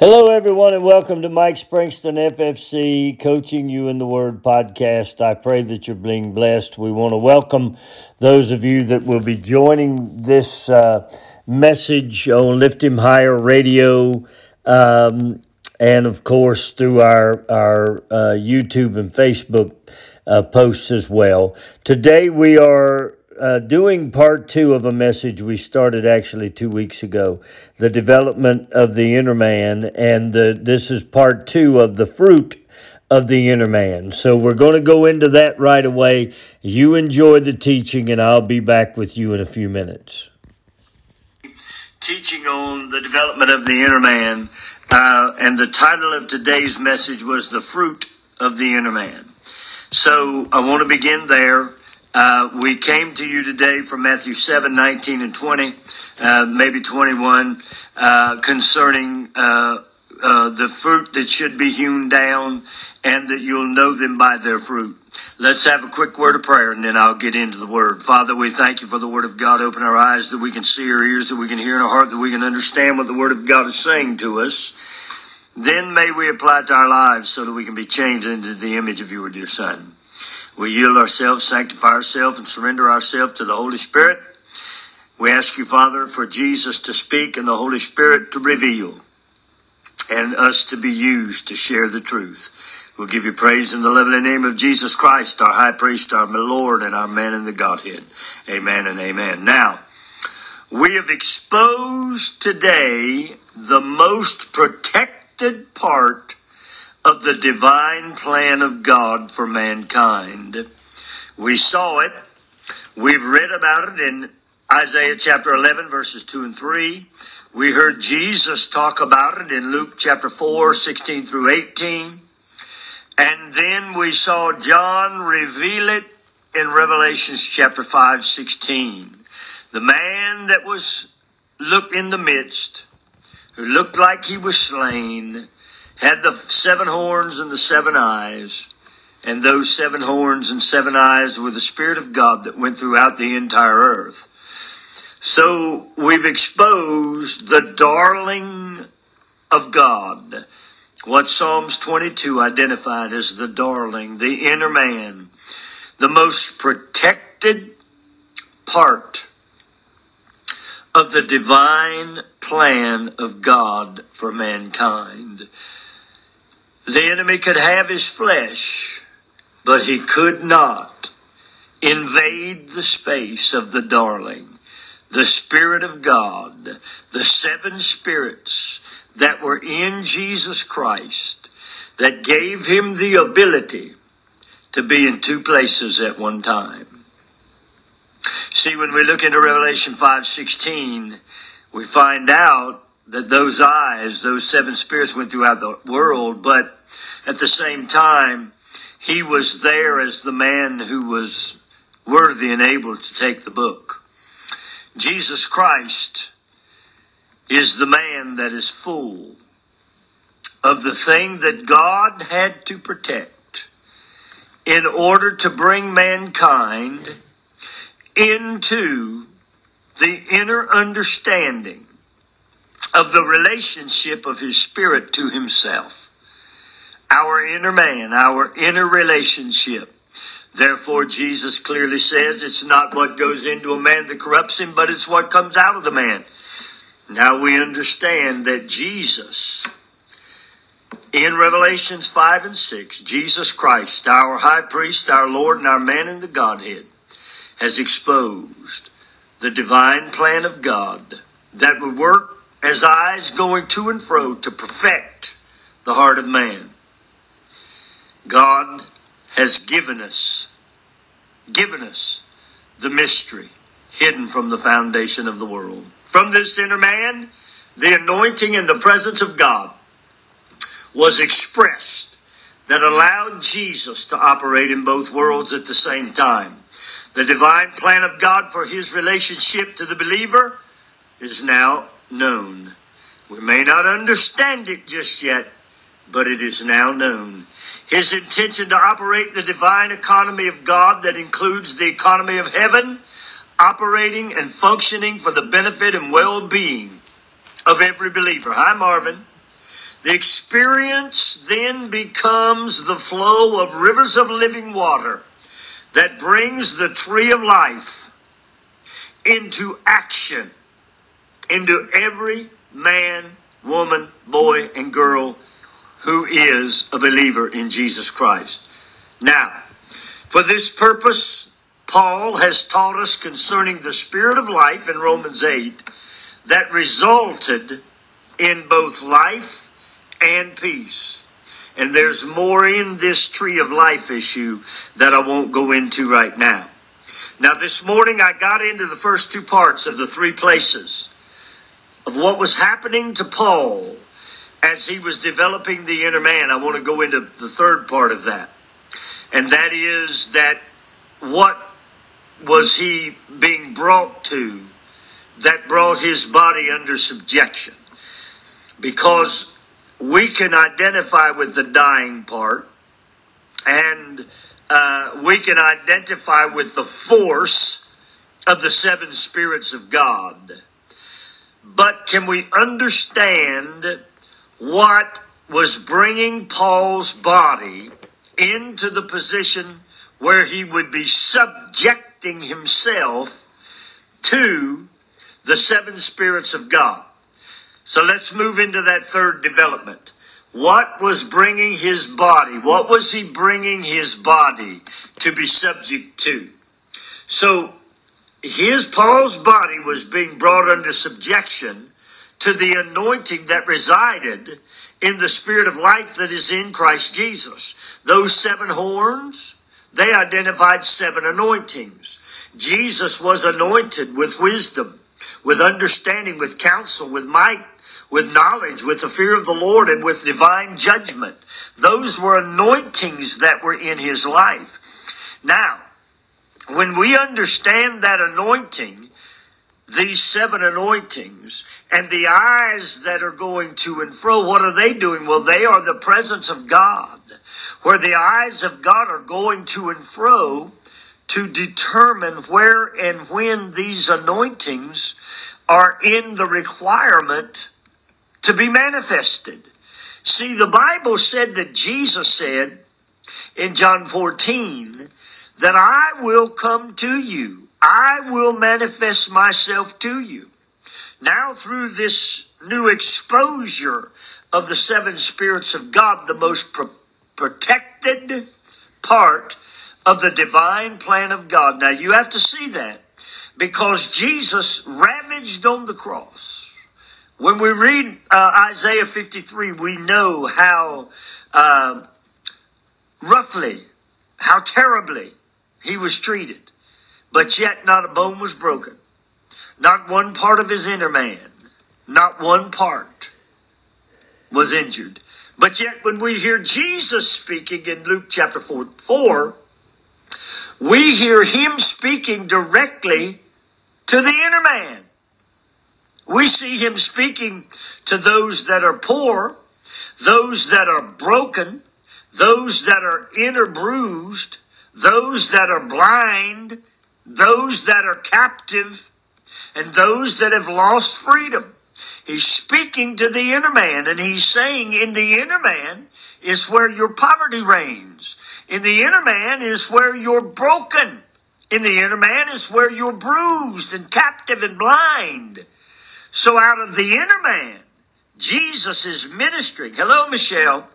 Hello, everyone, and welcome to Mike Springston FFC Coaching You in the Word podcast. I pray that you're being blessed. We want to welcome those of you that will be joining this uh, message on Lift Him Higher Radio, um, and of course through our our uh, YouTube and Facebook uh, posts as well. Today we are uh, doing part two of a message we started actually two weeks ago the development of the inner man. And the, this is part two of the fruit of the inner man. So we're going to go into that right away. You enjoy the teaching, and I'll be back with you in a few minutes. Teaching on the development of the inner man. Uh, and the title of today's message was The Fruit of the Inner Man. So I want to begin there. Uh, we came to you today from Matthew 7 19 and 20, uh, maybe 21, uh, concerning uh, uh, the fruit that should be hewn down and that you'll know them by their fruit. Let's have a quick word of prayer and then I'll get into the word. Father, we thank you for the word of God. Open our eyes that we can see, our ears that we can hear, and our heart that we can understand what the word of God is saying to us. Then may we apply it to our lives so that we can be changed into the image of your dear Son. We yield ourselves, sanctify ourselves, and surrender ourselves to the Holy Spirit. We ask you, Father, for Jesus to speak and the Holy Spirit to reveal, and us to be used to share the truth. We'll give you praise in the lovely name of Jesus Christ, our high priest, our Lord, and our man in the Godhead. Amen and amen. Now, we have exposed today the most protected part of the divine plan of God for mankind. We saw it. We've read about it in Isaiah chapter 11, verses 2 and 3. We heard Jesus talk about it in Luke chapter 4, 16 through 18. And then we saw John reveal it in Revelations chapter 5, 16. The man that was looked in the midst, who looked like he was slain, had the seven horns and the seven eyes. And those seven horns and seven eyes were the Spirit of God that went throughout the entire earth. So we've exposed the darling of God. What Psalms 22 identified as the darling, the inner man, the most protected part of the divine plan of God for mankind. The enemy could have his flesh, but he could not invade the space of the darling, the Spirit of God, the seven spirits that were in Jesus Christ that gave him the ability to be in two places at one time. See, when we look into Revelation 5:16, we find out that those eyes, those seven spirits went throughout the world, but at the same time, he was there as the man who was worthy and able to take the book. Jesus Christ is the man that is full of the thing that God had to protect in order to bring mankind into the inner understanding of the relationship of his spirit to himself our inner man, our inner relationship. Therefore, Jesus clearly says it's not what goes into a man that corrupts him, but it's what comes out of the man. Now we understand that Jesus, in Revelations 5 and 6, Jesus Christ, our high priest, our Lord, and our man in the Godhead, has exposed the divine plan of God that would work as eyes going to and fro to perfect the heart of man. God has given us, given us the mystery hidden from the foundation of the world. From this inner man, the anointing and the presence of God was expressed that allowed Jesus to operate in both worlds at the same time. The divine plan of God for his relationship to the believer is now known. We may not understand it just yet, but it is now known. His intention to operate the divine economy of God that includes the economy of heaven, operating and functioning for the benefit and well being of every believer. Hi, Marvin. The experience then becomes the flow of rivers of living water that brings the tree of life into action, into every man, woman, boy, and girl who is a believer in Jesus Christ. Now, for this purpose, Paul has taught us concerning the Spirit of life in Romans 8 that resulted in both life and peace. And there's more in this tree of life issue that I won't go into right now. Now, this morning I got into the first two parts of the three places of what was happening to Paul as he was developing the inner man. I want to go into the third part of that. And that is that what was he being brought to that brought his body under subjection? Because we can identify with the dying part and uh, we can identify with the force of the seven spirits of God. But can we understand what was bringing Paul's body into the position where he would be subjecting himself to the seven spirits of God? So let's move into that third development. What was bringing his body? What was he bringing his body to be subject to? So his Paul's body was being brought under subjection to the anointing that resided in the spirit of life that is in Christ Jesus. Those seven horns, they identified seven anointings. Jesus was anointed with wisdom, with understanding, with counsel, with might, with knowledge, with the fear of the Lord, and with divine judgment. Those were anointings that were in his life. Now, when we understand that anointing, these seven anointings, and the eyes that are going to and fro, what are they doing? Well, they are the presence of God, where the eyes of God are going to and fro to determine where and when these anointings are in the requirement to be manifested. See, the Bible said that Jesus said in John 14 that I will come to you. I will manifest myself to you. Now, through this new exposure of the seven spirits of God, the most pro- protected part of the divine plan of God. Now, you have to see that because Jesus ravaged on the cross when we read uh, Isaiah 53, we know how uh, roughly, how terribly he was treated, but yet not a bone was broken. Not one part of his inner man, not one part was injured. But yet, when we hear Jesus speaking in Luke chapter 4, 4 we hear him speaking directly to the inner man. We see him speaking to those that are poor, those that are broken, those that are inner bruised, those that are blind, those that are captive, and those that have lost freedom. He's speaking to the inner man, and he's saying, In the inner man is where your poverty reigns. In the inner man is where you're broken. In the inner man is where you're bruised and captive and blind. So out of the inner man, Jesus is ministering. Hello, Michelle.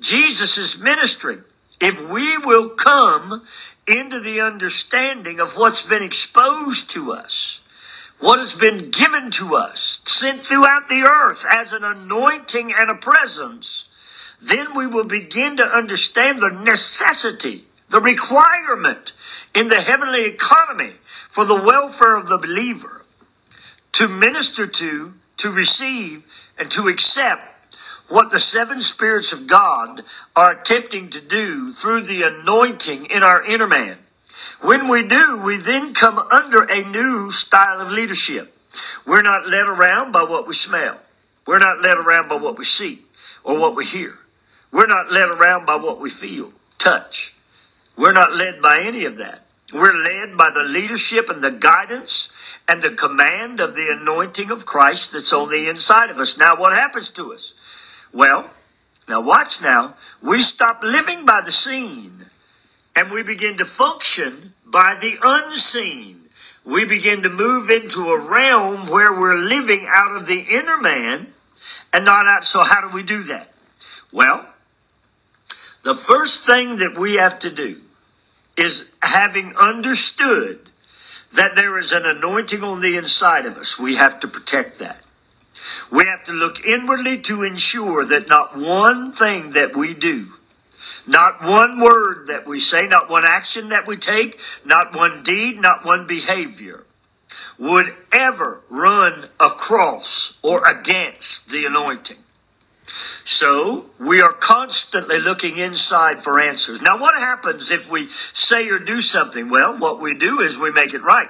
Jesus is ministering. If we will come into the understanding of what's been exposed to us, what has been given to us, sent throughout the earth as an anointing and a presence, then we will begin to understand the necessity, the requirement in the heavenly economy for the welfare of the believer to minister to, to receive, and to accept what the seven spirits of God are attempting to do through the anointing in our inner man. When we do, we then come under a new style of leadership. We're not led around by what we smell. We're not led around by what we see or what we hear. We're not led around by what we feel, touch. We're not led by any of that. We're led by the leadership and the guidance and the command of the anointing of Christ that's on the inside of us. Now, what happens to us? Well, now watch now. We stop living by the seen and we begin to function by the unseen. We begin to move into a realm where we're living out of the inner man and not out. So, how do we do that? Well, the first thing that we have to do is having understood that there is an anointing on the inside of us, we have to protect that. We have to look inwardly to ensure that not one thing that we do, not one word that we say, not one action that we take, not one deed, not one behavior would ever run across or against the anointing. So we are constantly looking inside for answers. Now, what happens if we say or do something? Well, what we do is we make it right.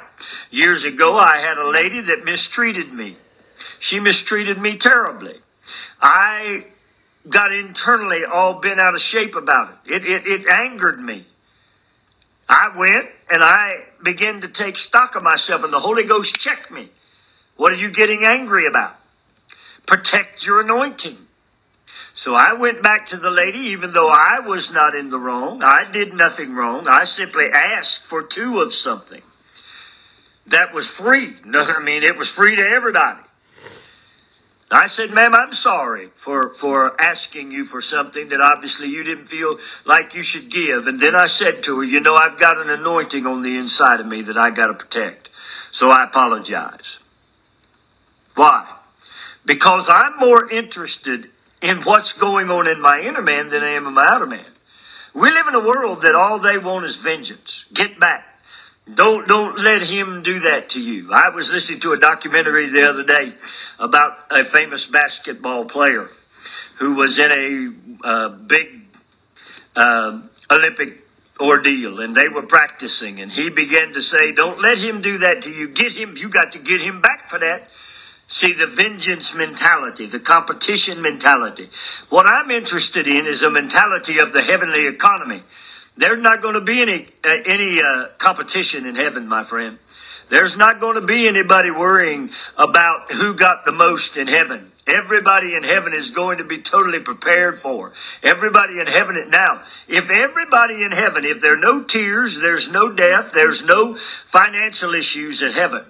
Years ago, I had a lady that mistreated me. She mistreated me terribly. I got internally all bent out of shape about it. It, it, it angered me. I went and I began to take stock of myself, and the Holy Ghost checked me. What are you getting angry about? Protect your anointing. So I went back to the lady, even though I was not in the wrong. I did nothing wrong. I simply asked for two of something that was free. No, I mean, it was free to everybody. I said, ma'am, I'm sorry for, for asking you for something that obviously you didn't feel like you should give. And then I said to her, you know, I've got an anointing on the inside of me that I got to protect. So I apologize. Why? Because I'm more interested in what's going on in my inner man than I am in my outer man. We live in a world that all they want is vengeance. Get back. Don't don't let him do that to you. I was listening to a documentary the other day about a famous basketball player who was in a uh, big uh, Olympic ordeal, and they were practicing, and he began to say, "Don't let him do that to you. Get him. You got to get him back for that." See, the vengeance mentality, the competition mentality. What I'm interested in is a mentality of the heavenly economy. There's not going to be any uh, any uh, competition in heaven, my friend. There's not going to be anybody worrying about who got the most in heaven. Everybody in heaven is going to be totally prepared for. Everybody in heaven now. If everybody in heaven, if there are no tears, there's no death, there's no financial issues in heaven,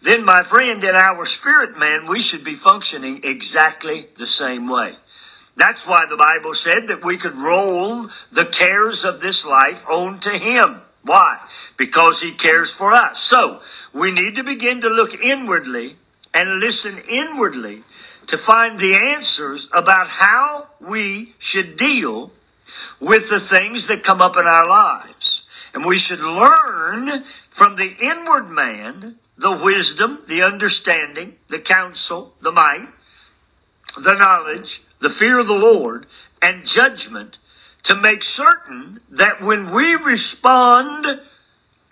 then my friend, in our spirit man, we should be functioning exactly the same way. That's why the Bible said that we could roll the cares of this life onto Him. Why? Because He cares for us. So we need to begin to look inwardly and listen inwardly to find the answers about how we should deal with the things that come up in our lives. And we should learn from the inward man the wisdom, the understanding, the counsel, the might, the knowledge, the fear of the Lord, and judgment to make certain that when we respond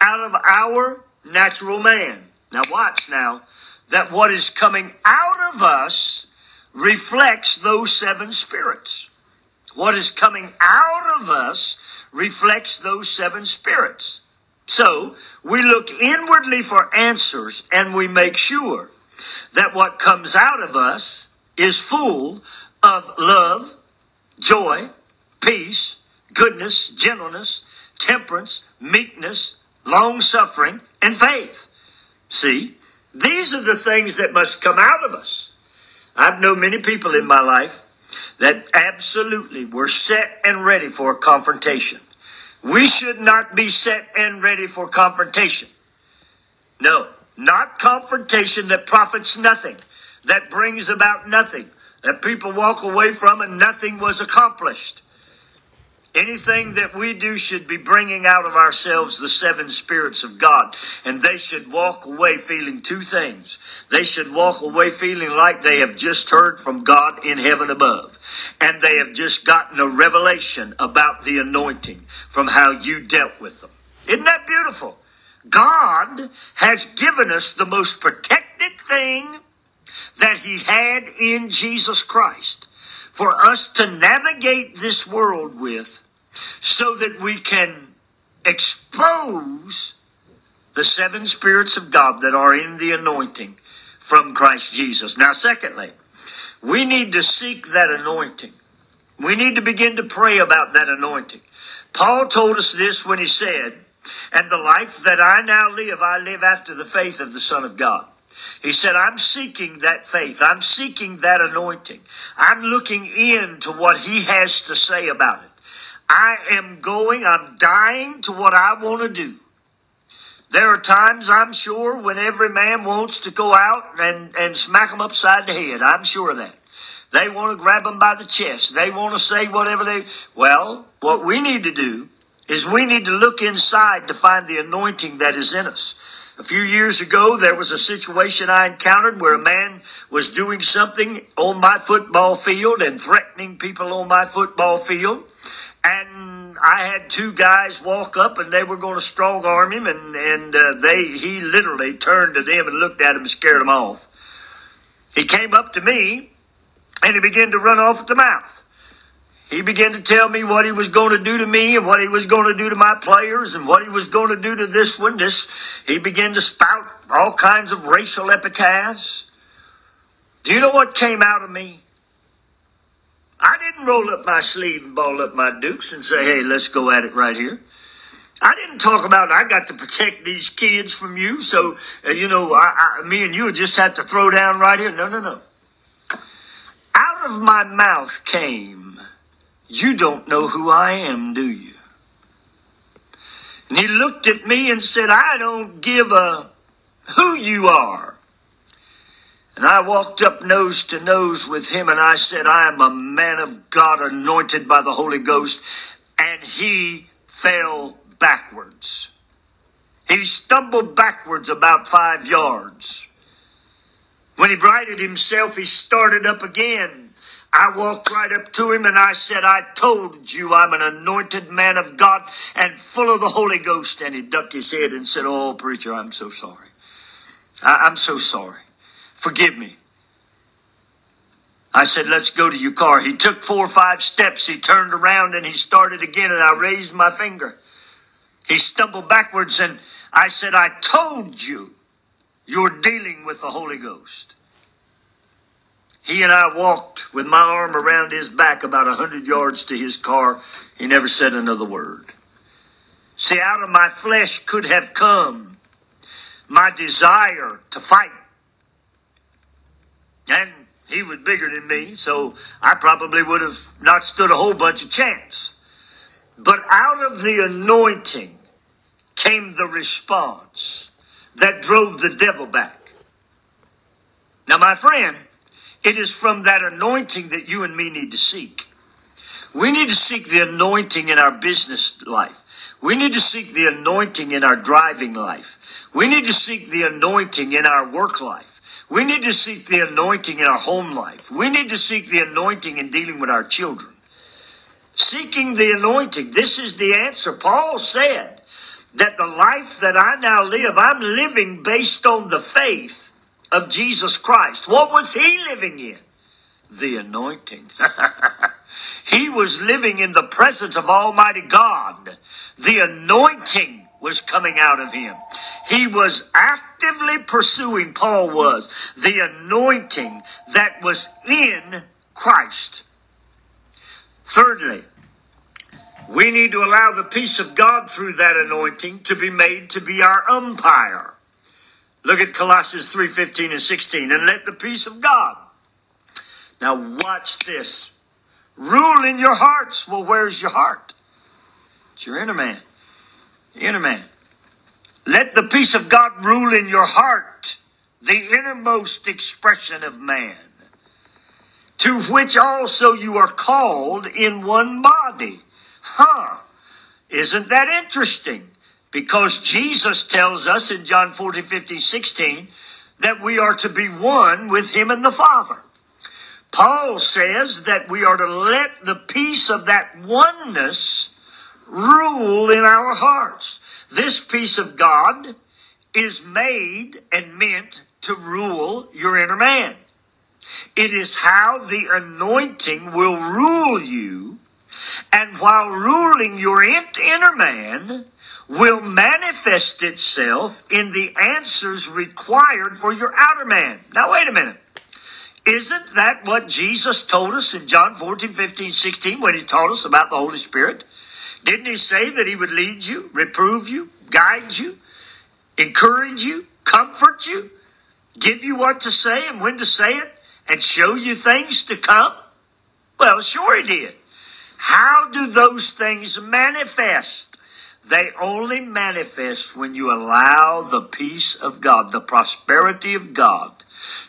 out of our natural man, now watch now, that what is coming out of us reflects those seven spirits. What is coming out of us reflects those seven spirits. So we look inwardly for answers and we make sure that what comes out of us is full of love, joy, peace, goodness, gentleness, temperance, meekness, long suffering, and faith. See, these are the things that must come out of us. I've known many people in my life that absolutely were set and ready for confrontation. We should not be set and ready for confrontation. No, not confrontation that profits nothing, that brings about nothing, that people walk away from and nothing was accomplished. Anything that we do should be bringing out of ourselves the seven spirits of God. And they should walk away feeling two things. They should walk away feeling like they have just heard from God in heaven above. And they have just gotten a revelation about the anointing from how you dealt with them. Isn't that beautiful? God has given us the most protected thing that He had in Jesus Christ for us to navigate this world with so that we can expose the seven spirits of God that are in the anointing from Christ Jesus. Now, secondly, We need to seek that anointing. We need to begin to pray about that anointing. Paul told us this when he said, And the life that I now live, I live after the faith of the Son of God. He said, I'm seeking that faith. I'm seeking that anointing. I'm looking into what he has to say about it. I am going, I'm dying to what I want to do. There are times, I'm sure, when every man wants to go out and, and smack them upside the head. I'm sure of that. They want to grab them by the chest. They want to say whatever they. Well, what we need to do is we need to look inside to find the anointing that is in us. A few years ago, there was a situation I encountered where a man was doing something on my football field and threatening people on my football field. And I had two guys walk up and they were going to strong arm him, and, and uh, they he literally turned to them and looked at him and scared them off. He came up to me and he began to run off at the mouth. He began to tell me what he was going to do to me and what he was going to do to my players and what he was going to do to this one. This he began to spout all kinds of racial epithets. Do you know what came out of me? I didn't roll up my sleeve and ball up my dukes and say, "Hey, let's go at it right here." I didn't talk about I got to protect these kids from you, so uh, you know, I, I, me and you just have to throw down right here. No, no, no. Out of my mouth came you don't know who I am, do you? And he looked at me and said, I don't give a who you are. And I walked up nose to nose with him and I said, I am a man of God anointed by the Holy Ghost. And he fell backwards. He stumbled backwards about five yards. When he righted himself, he started up again. I walked right up to him and I said, I told you I'm an anointed man of God and full of the Holy Ghost. And he ducked his head and said, Oh, preacher, I'm so sorry. I- I'm so sorry. Forgive me. I said, Let's go to your car. He took four or five steps. He turned around and he started again, and I raised my finger. He stumbled backwards, and I said, I told you you're dealing with the Holy Ghost. He and I walked with my arm around his back about a hundred yards to his car. He never said another word. See, out of my flesh could have come my desire to fight. And he was bigger than me, so I probably would have not stood a whole bunch of chance. But out of the anointing came the response that drove the devil back. Now, my friend, it is from that anointing that you and me need to seek. We need to seek the anointing in our business life. We need to seek the anointing in our driving life. We need to seek the anointing in our work life. We need to seek the anointing in our home life. We need to seek the anointing in dealing with our children. Seeking the anointing. This is the answer. Paul said that the life that I now live, I'm living based on the faith of Jesus Christ. What was he living in? The anointing. he was living in the presence of Almighty God. The anointing was coming out of him. He was actively pursuing, Paul was, the anointing that was in Christ. Thirdly, we need to allow the peace of God through that anointing to be made to be our umpire. Look at Colossians 3:15 and 16. And let the peace of God. Now, watch this. Rule in your hearts. Well, where's your heart? It's your inner man. Inner man. Let the peace of God rule in your heart, the innermost expression of man, to which also you are called in one body. Huh. Isn't that interesting? Because Jesus tells us in John 14, 15, 16 that we are to be one with him and the Father. Paul says that we are to let the peace of that oneness rule in our hearts. This peace of God is made and meant to rule your inner man. It is how the anointing will rule you. And while ruling your inner man, will manifest itself in the answers required for your outer man. Now, wait a minute. Isn't that what Jesus told us in John 14, 15, 16 when he taught us about the Holy Spirit? Didn't he say that he would lead you, reprove you, guide you, encourage you, comfort you, give you what to say and when to say it, and show you things to come? Well, sure he did. How do those things manifest? They only manifest when you allow the peace of God, the prosperity of God,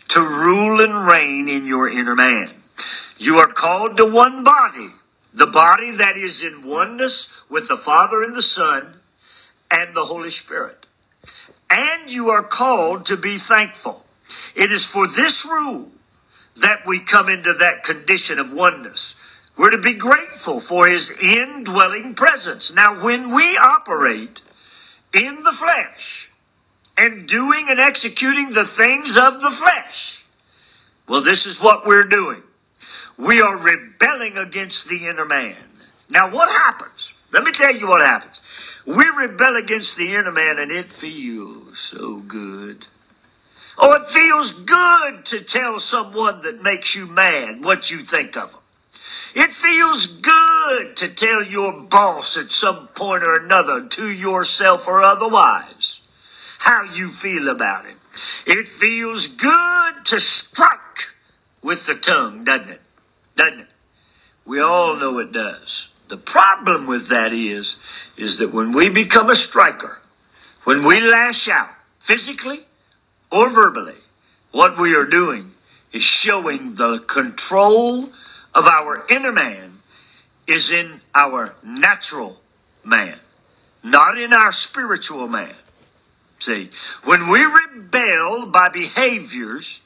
to rule and reign in your inner man. You are called to one body, the body that is in oneness with the Father and the Son and the Holy Spirit. And you are called to be thankful. It is for this rule that we come into that condition of oneness. We're to be grateful for his indwelling presence. Now, when we operate in the flesh and doing and executing the things of the flesh, well, this is what we're doing. We are rebelling against the inner man. Now, what happens? Let me tell you what happens. We rebel against the inner man, and it feels so good. Oh, it feels good to tell someone that makes you mad what you think of them. It feels good to tell your boss at some point or another, to yourself or otherwise, how you feel about him. It feels good to strike with the tongue, doesn't it? Doesn't it? We all know it does. The problem with that is, is that when we become a striker, when we lash out physically or verbally, what we are doing is showing the control of our inner man is in our natural man, not in our spiritual man. See, when we rebel by behaviors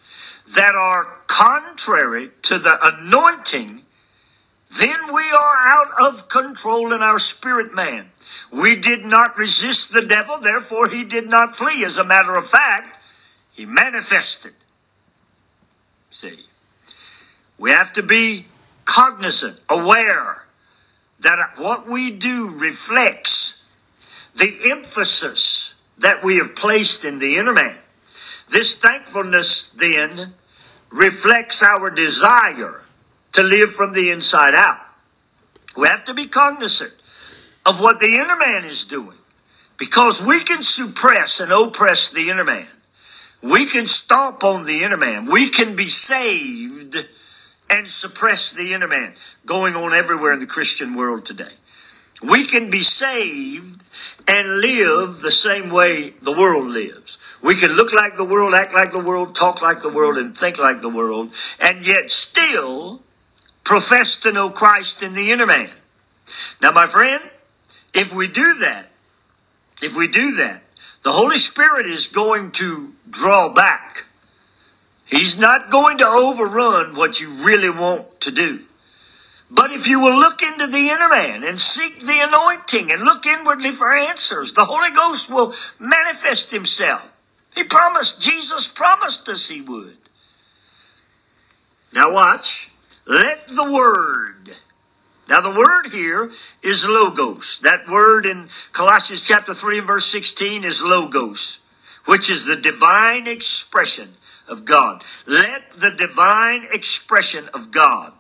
that are contrary to the anointing, then we are out of control in our spirit man. We did not resist the devil, therefore he did not flee. As a matter of fact, he manifested. See, we have to be cognizant, aware that what we do reflects the emphasis that we have placed in the inner man. This thankfulness then reflects our desire to live from the inside out. We have to be cognizant of what the inner man is doing because we can suppress and oppress the inner man. We can stomp on the inner man. We can be saved and suppress the inner man going on everywhere in the Christian world today. We can be saved and live the same way the world lives. We can look like the world, act like the world, talk like the world, and think like the world, and yet still profess to know Christ in the inner man. Now, my friend, if we do that, if we do that, the Holy Spirit is going to draw back He's not going to overrun what you really want to do. But if you will look into the inner man and seek the anointing and look inwardly for answers, the Holy Ghost will manifest himself. He promised, Jesus promised us he would. Now watch. Let the word. Now the word here is logos. That word in Colossians chapter 3 and verse 16 is logos, which is the divine expression of God. Let the divine expression of God.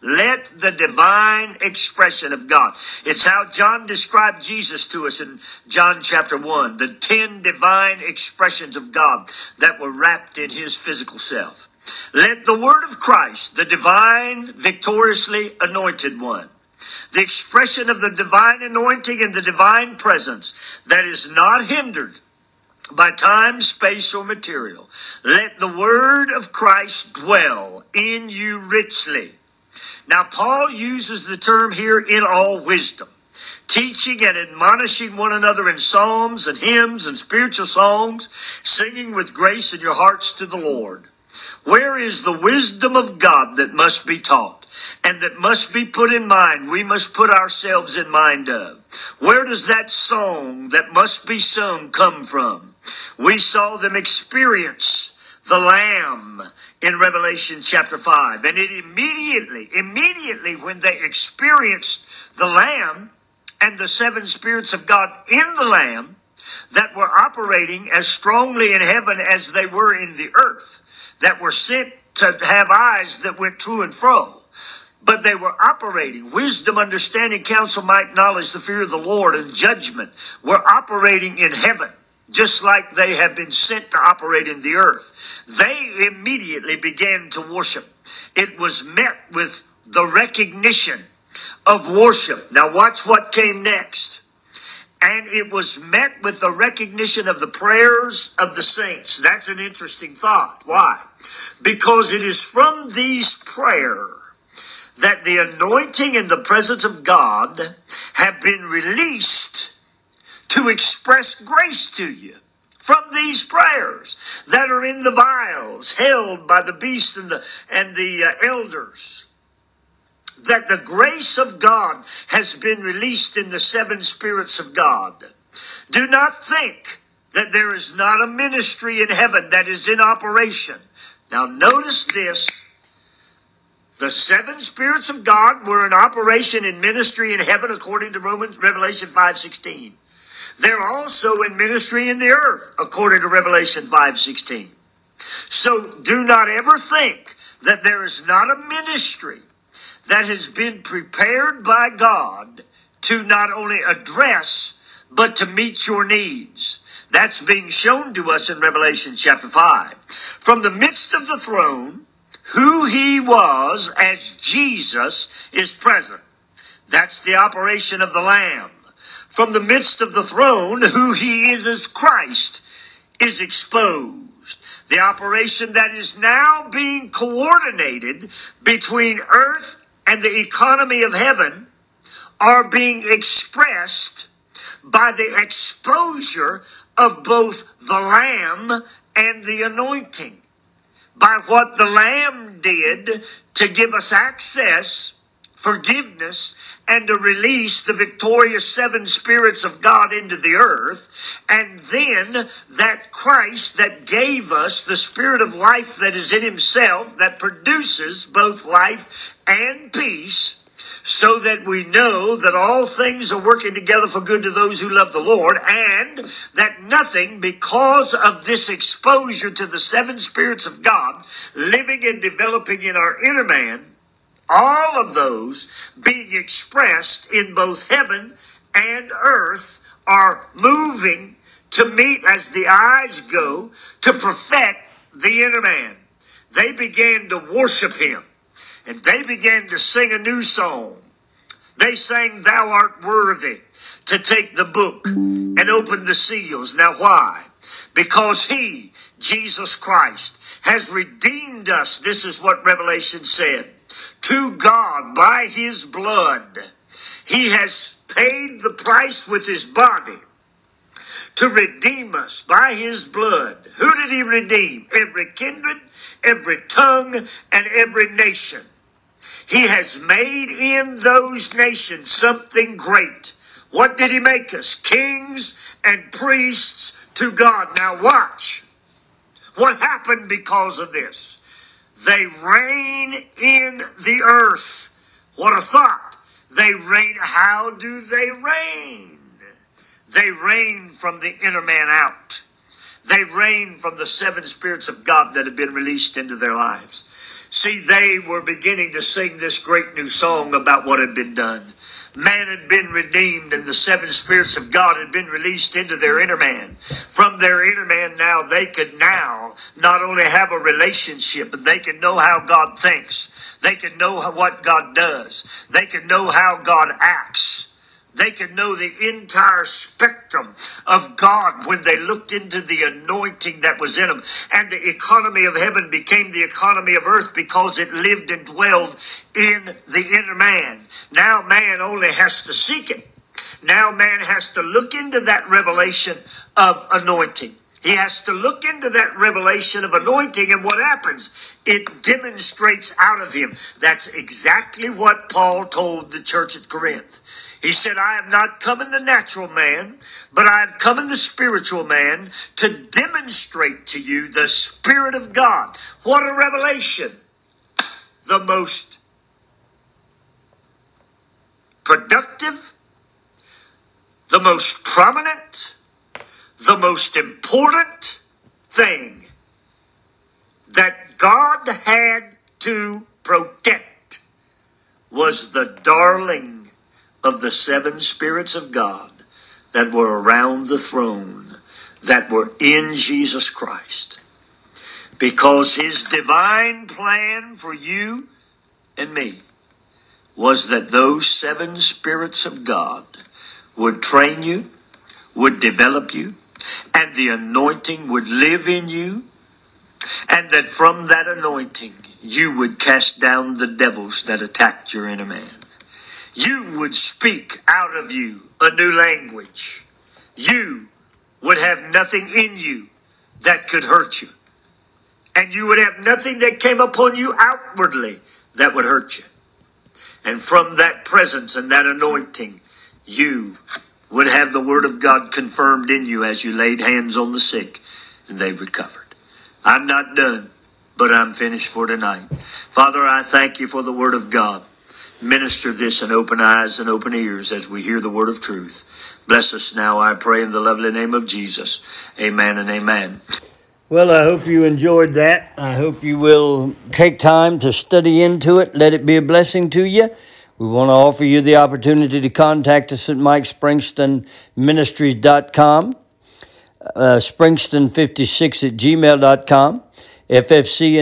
Let the divine expression of God. It's how John described Jesus to us in John chapter 1. The ten divine expressions of God that were wrapped in his physical self. Let the word of Christ, the divine, victoriously anointed one, the expression of the divine anointing and the divine presence that is not hindered by time, space, or material. Let the word of Christ dwell in you richly. Now, Paul uses the term here in all wisdom, teaching and admonishing one another in psalms and hymns and spiritual songs, singing with grace in your hearts to the Lord. Where is the wisdom of God that must be taught and that must be put in mind? We must put ourselves in mind of. Where does that song that must be sung come from? We saw them experience the Lamb in Revelation chapter 5. And it immediately, immediately when they experienced the Lamb and the seven spirits of God in the Lamb that were operating as strongly in heaven as they were in the earth, that were sent to have eyes that went to and fro, but they were operating. Wisdom, understanding, counsel, might, knowledge, the fear of the Lord, and judgment were operating in heaven, just like they have been sent to operate in the earth. They immediately began to worship. It was met with the recognition of worship. Now, watch what came next. And it was met with the recognition of the prayers of the saints. That's an interesting thought. Why? Because it is from these prayers that the anointing and the presence of God have been released to express grace to you from these prayers that are in the vials held by the beast and the and the uh, elders that the grace of God has been released in the seven spirits of God. Do not think that there is not a ministry in heaven that is in operation. Now, notice this. The seven spirits of God were in operation in ministry in heaven according to Romans Revelation 5:16. They're also in ministry in the earth according to Revelation 5:16. So do not ever think that there is not a ministry that has been prepared by God to not only address, but to meet your needs. That's being shown to us in Revelation chapter 5. From the midst of the throne, who he was as Jesus is present. That's the operation of the Lamb. From the midst of the throne, who he is as Christ is exposed. The operation that is now being coordinated between earth and the economy of heaven are being expressed by the exposure of both the Lamb and the anointing. By what the Lamb did to give us access, forgiveness, and to release the victorious seven spirits of God into the earth, and then that Christ that gave us the spirit of life that is in himself, that produces both life and peace, so that we know that all things are working together for good to those who love the Lord, and that nothing, because of this exposure to the seven spirits of God living and developing in our inner man, all of those being expressed in both heaven and earth are moving to meet as the eyes go to perfect the inner man. They began to worship him and they began to sing a new song. They sang, Thou art worthy to take the book and open the seals. Now, why? Because he, Jesus Christ, has redeemed us. This is what Revelation said. To God by his blood. He has paid the price with his body to redeem us by his blood. Who did he redeem? Every kindred, every tongue, and every nation. He has made in those nations something great. What did he make us? Kings and priests to God. Now watch. What happened because of this? They reign in the earth. What a thought. They reign. How do they reign? They reign from the inner man out. They reign from the seven spirits of God that have been released into their lives. See, they were beginning to sing this great new song about what had been done. Man had been redeemed, and the seven spirits of God had been released into their inner man. From their inner man, now they could now not only have a relationship, but they could know how God thinks. They could know what God does. They could know how God acts. They could know the entire spectrum of God when they looked into the anointing that was in them. And the economy of heaven became the economy of earth because it lived and dwelled in the inner man. Now man only has to seek it. Now man has to look into that revelation of anointing. He has to look into that revelation of anointing, and what happens? It demonstrates out of him. That's exactly what Paul told the church at Corinth. He said, I have not come in the natural man, but I have come in the spiritual man to demonstrate to you the Spirit of God. What a revelation! The most productive, the most prominent, the most important thing that God had to protect was the darling of the seven spirits of God that were around the throne, that were in Jesus Christ. Because his divine plan for you and me was that those seven spirits of God would train you, would develop you, and the anointing would live in you, and that from that anointing you would cast down the devils that attacked your inner man. You would speak out of you a new language. You would have nothing in you that could hurt you. And you would have nothing that came upon you outwardly that would hurt you. And from that presence and that anointing, you would have the word of God confirmed in you as you laid hands on the sick and they recovered. I'm not done, but I'm finished for tonight. Father, I thank you for the word of God. Minister this and open eyes and open ears as we hear the word of truth. Bless us now, I pray, in the lovely name of Jesus. Amen and amen. Well, I hope you enjoyed that. I hope you will take time to study into it. Let it be a blessing to you. We want to offer you the opportunity to contact us at MikeSpringstonMinistries.com, uh, Springston56 at gmail.com, FFCMA.org,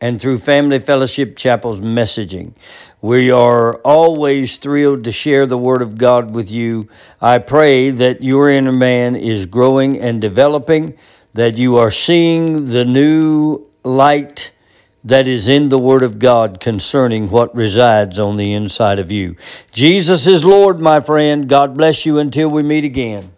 and through Family Fellowship Chapel's messaging. We are always thrilled to share the Word of God with you. I pray that your inner man is growing and developing, that you are seeing the new light that is in the Word of God concerning what resides on the inside of you. Jesus is Lord, my friend. God bless you until we meet again.